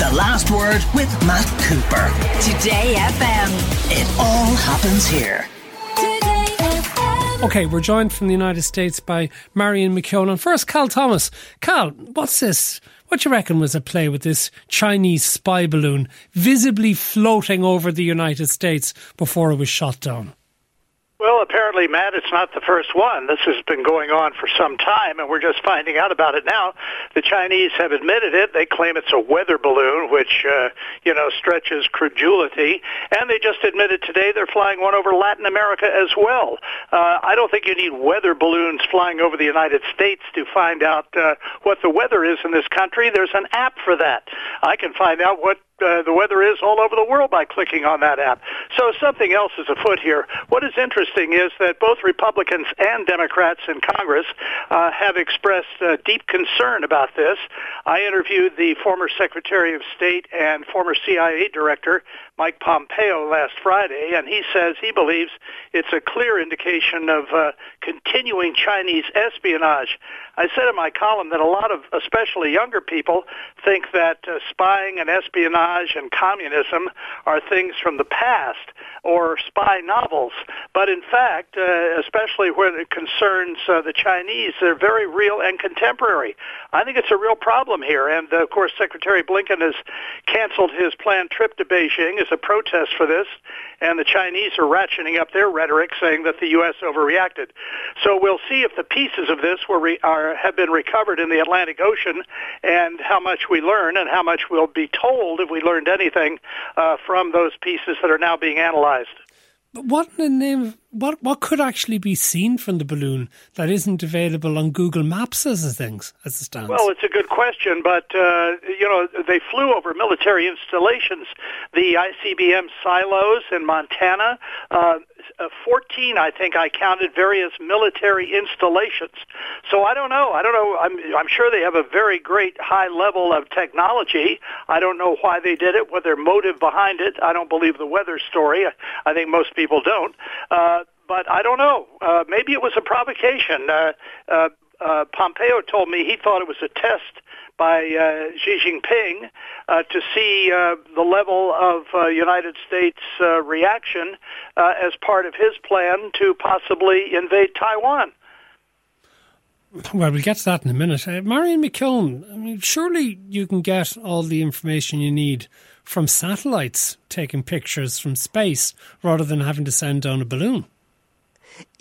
The Last Word with Matt Cooper. Today FM. It all happens here. Okay, we're joined from the United States by Marion McKeone. And first, Cal Thomas. Cal, what's this? What do you reckon was at play with this Chinese spy balloon visibly floating over the United States before it was shot down? Well, apparently, Matt, it's not the first one. This has been going on for some time, and we're just finding out about it now. The Chinese have admitted it. They claim it's a weather balloon, which, uh, you know, stretches credulity. And they just admitted today they're flying one over Latin America as well. Uh, I don't think you need weather balloons flying over the United States to find out uh, what the weather is in this country. There's an app for that. I can find out what uh, the weather is all over the world by clicking on that app. So something else is afoot here. What is interesting is that both Republicans and Democrats in Congress uh, have expressed uh, deep concern about this. I interviewed the former Secretary of State and former CIA Director Mike Pompeo last Friday, and he says he believes it's a clear indication of uh, continuing Chinese espionage. I said in my column that a lot of, especially younger people, think that uh, spying and espionage and communism are things from the past or spy novels. But in fact, uh, especially when it concerns uh, the Chinese, they're very real and contemporary. I think it's a real problem here. And uh, of course, Secretary Blinken has canceled his planned trip to Beijing as a protest for this. And the Chinese are ratcheting up their rhetoric, saying that the U.S. overreacted. So we'll see if the pieces of this were re- are, have been recovered in the Atlantic Ocean, and how much we learn, and how much we'll be told if we learned anything uh, from those pieces that are now being analyzed. But what in the name what what could actually be seen from the balloon that isn't available on Google Maps as a things as it stands? Well, it's a good question, but uh, you know they flew over military installations, the ICBM silos in Montana. Uh, uh, 14, I think I counted various military installations. So I don't know. I don't know. I'm, I'm sure they have a very great high level of technology. I don't know why they did it, what their motive behind it. I don't believe the weather story. I think most people don't. Uh, but I don't know. Uh, maybe it was a provocation. Uh, uh, uh, Pompeo told me he thought it was a test by uh, Xi Jinping uh, to see uh, the level of uh, United States uh, reaction uh, as part of his plan to possibly invade Taiwan. Well, we'll get to that in a minute. Marion McKeone, I mean, surely you can get all the information you need from satellites taking pictures from space rather than having to send down a balloon.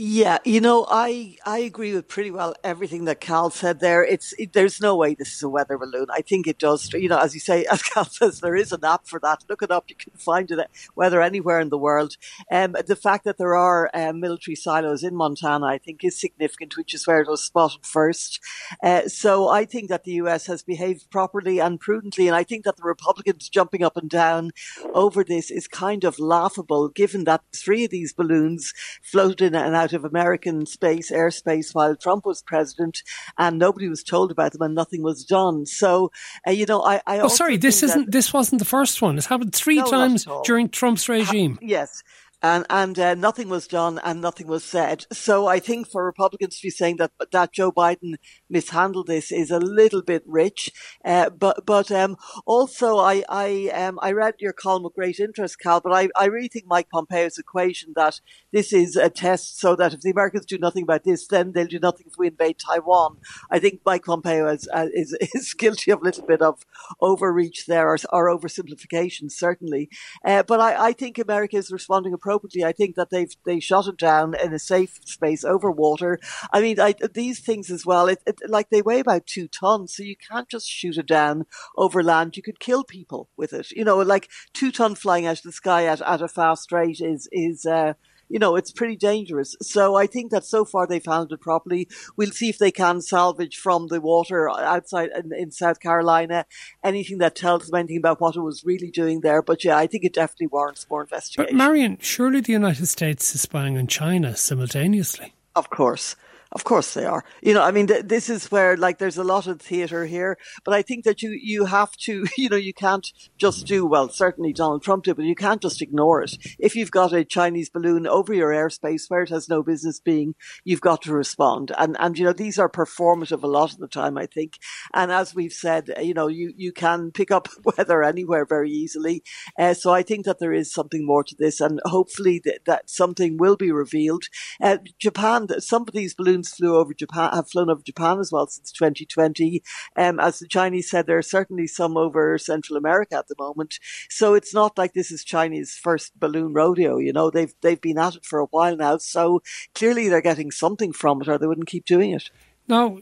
Yeah, you know, I I agree with pretty well everything that Cal said there. It's it, there's no way this is a weather balloon. I think it does. You know, as you say, as Cal says, there is an app for that. Look it up. You can find it weather anywhere in the world. Um, the fact that there are um, military silos in Montana, I think, is significant, which is where it was spotted first. Uh, so I think that the U.S. has behaved properly and prudently, and I think that the Republicans jumping up and down over this is kind of laughable, given that three of these balloons floated in and out of American space, airspace, while Trump was president, and nobody was told about them, and nothing was done. So, uh, you know, I. I oh, sorry, this isn't. This wasn't the first one. It's happened three no, times during Trump's regime. Ha- yes and and uh, nothing was done and nothing was said. So I think for Republicans to be saying that that Joe Biden mishandled this is a little bit rich. Uh, but but um, also I I um, I read your column with great interest, Cal. But I, I really think Mike Pompeo's equation that this is a test so that if the Americans do nothing about this, then they'll do nothing if we invade Taiwan. I think Mike Pompeo is uh, is, is guilty of a little bit of overreach there or, or oversimplification certainly. Uh, but I, I think America is responding appropriately appropriately. I think that they've they shot it down in a safe space over water. I mean, I, these things as well. It, it, like they weigh about two tons, so you can't just shoot it down over land. You could kill people with it. You know, like two ton flying out of the sky at, at a fast rate is is. Uh, you know, it's pretty dangerous. So I think that so far they've handled it properly. We'll see if they can salvage from the water outside in, in South Carolina anything that tells them anything about what it was really doing there. But yeah, I think it definitely warrants more investigation. But Marion, surely the United States is spying on China simultaneously. Of course. Of course they are. You know, I mean, th- this is where like there's a lot of theatre here, but I think that you you have to, you know, you can't just do well. Certainly Donald Trump did, but you can't just ignore it. If you've got a Chinese balloon over your airspace where it has no business being, you've got to respond. And and you know these are performative a lot of the time, I think. And as we've said, you know, you you can pick up weather anywhere very easily. Uh, so I think that there is something more to this, and hopefully that, that something will be revealed. Uh, Japan, some of these balloons balloons flew over Japan, have flown over Japan as well since 2020. Um, as the Chinese said, there are certainly some over Central America at the moment. So it's not like this is Chinese first balloon rodeo. You know, they've they've been at it for a while now. So clearly they're getting something from it, or they wouldn't keep doing it. Now,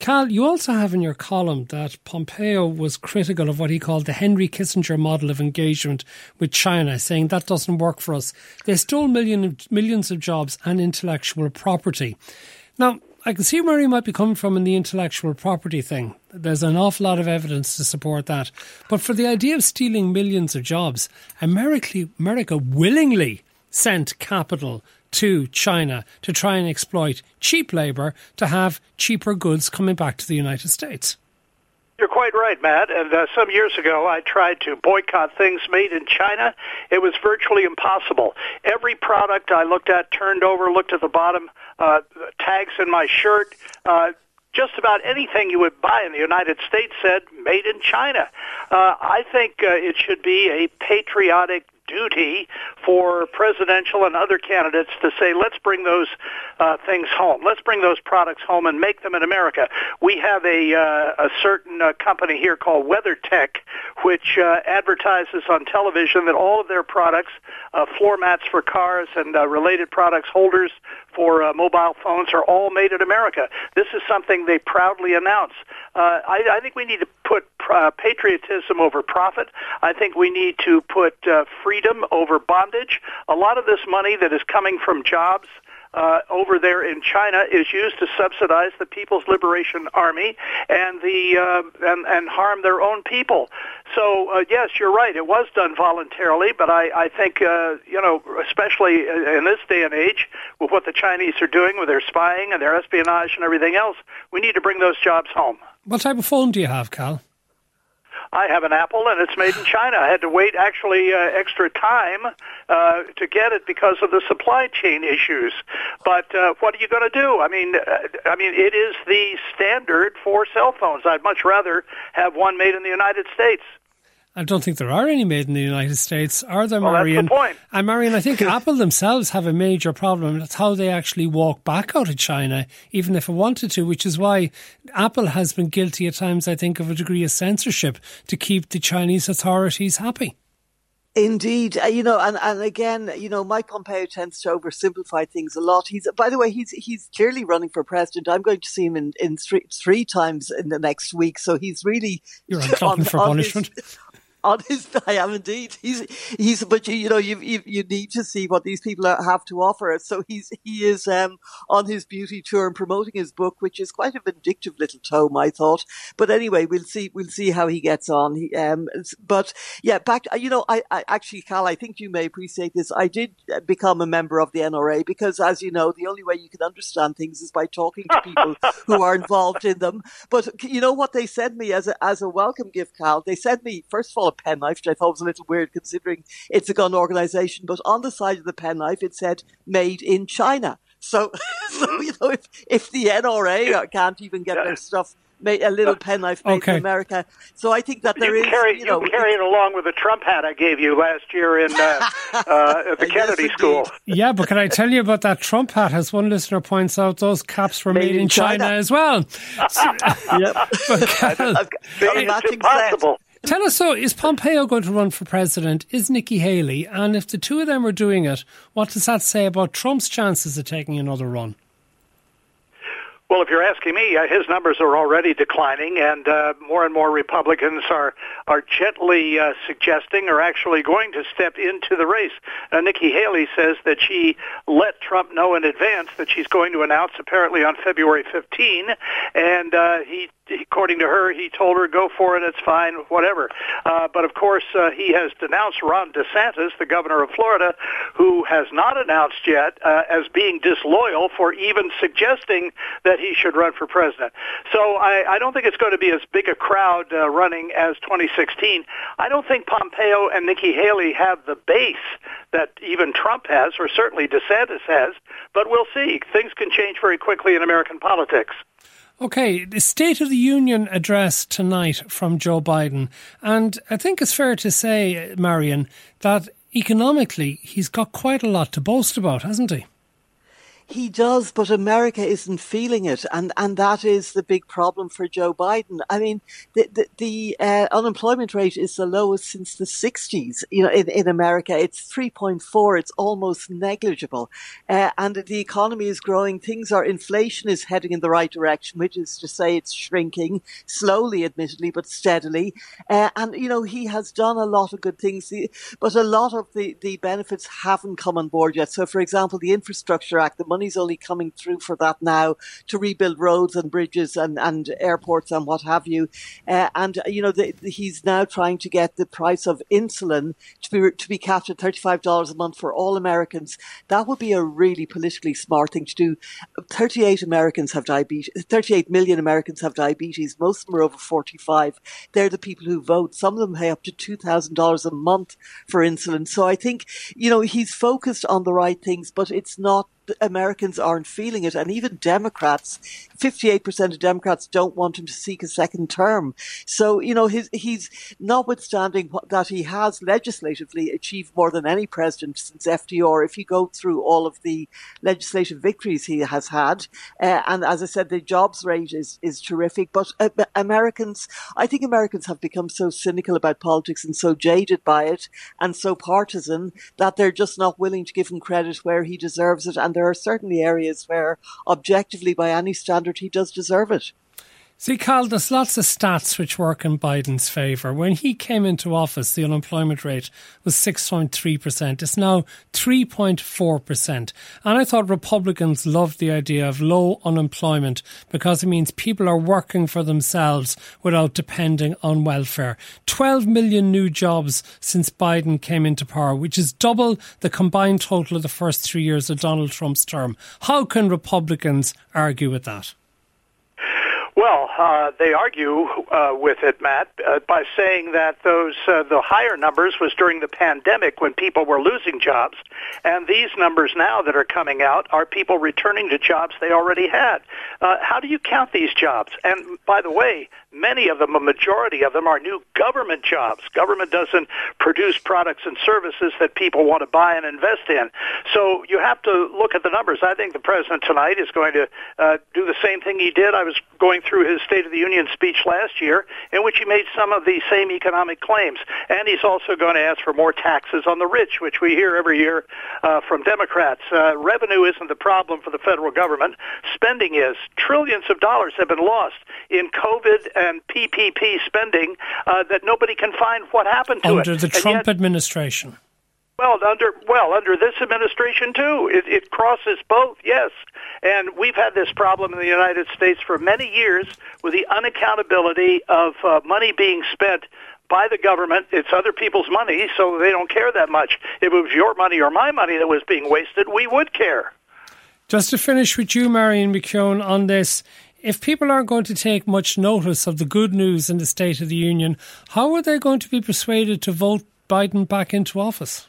Cal, you also have in your column that Pompeo was critical of what he called the Henry Kissinger model of engagement with China, saying that doesn't work for us. They stole million, millions of jobs and intellectual property. Now, I can see where he might be coming from in the intellectual property thing. There's an awful lot of evidence to support that. But for the idea of stealing millions of jobs, America, America willingly sent capital to China to try and exploit cheap labour to have cheaper goods coming back to the United States. You're quite right, Matt. And uh, some years ago, I tried to boycott things made in China. It was virtually impossible. Every product I looked at, turned over, looked at the bottom, uh, tags in my shirt, uh, just about anything you would buy in the United States said made in China. Uh, I think uh, it should be a patriotic duty for presidential and other candidates to say, let's bring those uh, things home. Let's bring those products home and make them in America. We have a, uh, a certain uh, company here called WeatherTech, which uh, advertises on television that all of their products, uh, floor mats for cars and uh, related products, holders for uh, mobile phones, are all made in America. This is something they proudly announce. Uh, I, I think we need to put uh, patriotism over profit. I think we need to put uh, freedom over bondage. A lot of this money that is coming from jobs uh, over there in China is used to subsidize the People's Liberation Army and the uh, and, and harm their own people. So uh, yes, you're right. It was done voluntarily, but I, I think uh, you know, especially in this day and age, with what the Chinese are doing with their spying and their espionage and everything else, we need to bring those jobs home. What type of phone do you have, Cal? I have an Apple, and it's made in China. I had to wait actually uh, extra time uh, to get it because of the supply chain issues. But uh, what are you going to do? I mean, uh, I mean, it is the standard for cell phones. I'd much rather have one made in the United States. I don't think there are any made in the United States, are there, well, Marion? That's the point. And Marion, I think Apple themselves have a major problem. That's how they actually walk back out of China, even if it wanted to, which is why Apple has been guilty at times, I think, of a degree of censorship to keep the Chinese authorities happy. Indeed, uh, you know, and, and again, you know, Mike Pompeo tends to oversimplify things a lot. He's, by the way, he's he's clearly running for president. I'm going to see him in, in three, three times in the next week, so he's really you're on, for on punishment. His, on his I am indeed. He's he's but you, you know you, you, you need to see what these people have to offer. So he's he is um on his beauty tour and promoting his book, which is quite a vindictive little tome, I thought. But anyway, we'll see we'll see how he gets on. He, um, but yeah, back you know I, I actually Cal, I think you may appreciate this. I did become a member of the NRA because, as you know, the only way you can understand things is by talking to people who are involved in them. But you know what they sent me as a as a welcome gift, Cal? They sent me first of all penknife, which I thought was a little weird considering it's a gun organization. But on the side of the penknife, it said "Made in China." So, so you know, if if the NRA can't even get their stuff made a little penknife made okay. in America. So I think that there you is, carry, you know, you carry it along with the Trump hat I gave you last year in uh, uh, at the Kennedy yes, School. Yeah, but can I tell you about that Trump hat? As one listener points out, those caps were made, made in China. China. as well. yep. But, it's impossible. Tell us so, is Pompeo going to run for president? Is Nikki Haley? And if the two of them are doing it, what does that say about Trump's chances of taking another run? Well, if you're asking me, uh, his numbers are already declining, and uh, more and more Republicans are are gently uh, suggesting or actually going to step into the race. Uh, Nikki Haley says that she let Trump know in advance that she's going to announce apparently on February 15, and uh, he according to her, he told her, "Go for it. It's fine. Whatever." Uh, but of course, uh, he has denounced Ron DeSantis, the governor of Florida, who has not announced yet uh, as being disloyal for even suggesting that he should run for president. So I, I don't think it's going to be as big a crowd uh, running as 2016. I don't think Pompeo and Nikki Haley have the base that even Trump has, or certainly DeSantis has. But we'll see. Things can change very quickly in American politics. Okay, the State of the Union address tonight from Joe Biden. And I think it's fair to say, Marion, that economically he's got quite a lot to boast about, hasn't he? He does, but America isn't feeling it, and and that is the big problem for Joe Biden. I mean, the the, the uh, unemployment rate is the lowest since the '60s. You know, in, in America, it's 3.4. It's almost negligible, uh, and the economy is growing. Things are inflation is heading in the right direction, which is to say, it's shrinking slowly, admittedly, but steadily. Uh, and you know, he has done a lot of good things, but a lot of the the benefits haven't come on board yet. So, for example, the Infrastructure Act, the money's only coming through for that now to rebuild roads and bridges and, and airports and what have you. Uh, and, you know, the, the, he's now trying to get the price of insulin to be, to be capped at $35 a month for all Americans. That would be a really politically smart thing to do. 38 Americans have diabetes, 38 million Americans have diabetes. Most of them are over 45. They're the people who vote. Some of them pay up to $2,000 a month for insulin. So I think, you know, he's focused on the right things, but it's not Americans aren't feeling it. And even Democrats, 58% of Democrats don't want him to seek a second term. So, you know, his, he's notwithstanding that he has legislatively achieved more than any president since FDR. If you go through all of the legislative victories he has had, uh, and as I said, the jobs rate is, is terrific. But uh, Americans, I think Americans have become so cynical about politics and so jaded by it and so partisan that they're just not willing to give him credit where he deserves it. And there are certainly areas where, objectively, by any standard, he does deserve it. See, Cal, there's lots of stats which work in Biden's favour. When he came into office, the unemployment rate was 6.3%. It's now 3.4%. And I thought Republicans loved the idea of low unemployment because it means people are working for themselves without depending on welfare. 12 million new jobs since Biden came into power, which is double the combined total of the first three years of Donald Trump's term. How can Republicans argue with that? Well, uh, they argue uh, with it, Matt, uh, by saying that those uh, the higher numbers was during the pandemic when people were losing jobs, and these numbers now that are coming out are people returning to jobs they already had. Uh, how do you count these jobs? And by the way, many of them, a majority of them, are new government jobs. Government doesn't produce products and services that people want to buy and invest in. So you have to look at the numbers. I think the president tonight is going to uh, do the same thing he did. I was going through his State of the Union speech last year, in which he made some of the same economic claims. And he's also going to ask for more taxes on the rich, which we hear every year uh, from Democrats. Uh, revenue isn't the problem for the federal government. Spending is. Trillions of dollars have been lost in COVID and PPP spending uh, that nobody can find what happened to Under it. Under the Trump yet, administration. Well, under well under this administration too, it, it crosses both. Yes, and we've had this problem in the United States for many years with the unaccountability of uh, money being spent by the government. It's other people's money, so they don't care that much. If it was your money or my money that was being wasted, we would care. Just to finish with you, Marion McKeone, on this, if people aren't going to take much notice of the good news in the State of the Union, how are they going to be persuaded to vote Biden back into office?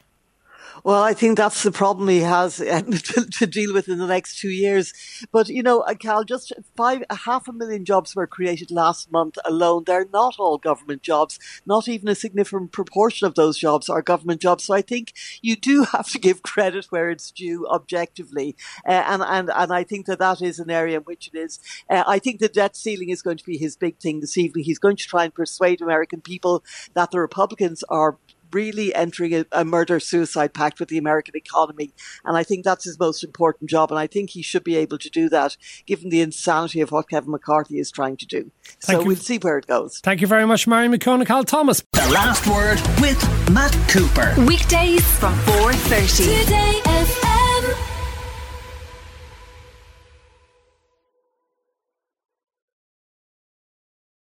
Well, I think that's the problem he has uh, to, to, deal with in the next two years. But, you know, uh, Cal, just five, half a million jobs were created last month alone. They're not all government jobs. Not even a significant proportion of those jobs are government jobs. So I think you do have to give credit where it's due objectively. Uh, and, and, and I think that that is an area in which it is. Uh, I think the debt ceiling is going to be his big thing this evening. He's going to try and persuade American people that the Republicans are really entering a, a murder suicide pact with the American economy. And I think that's his most important job. And I think he should be able to do that given the insanity of what Kevin McCarthy is trying to do. Thank so you. we'll see where it goes. Thank you very much, Marion McConaughey Thomas. The last word with Matt Cooper. Weekdays from 4.30. Today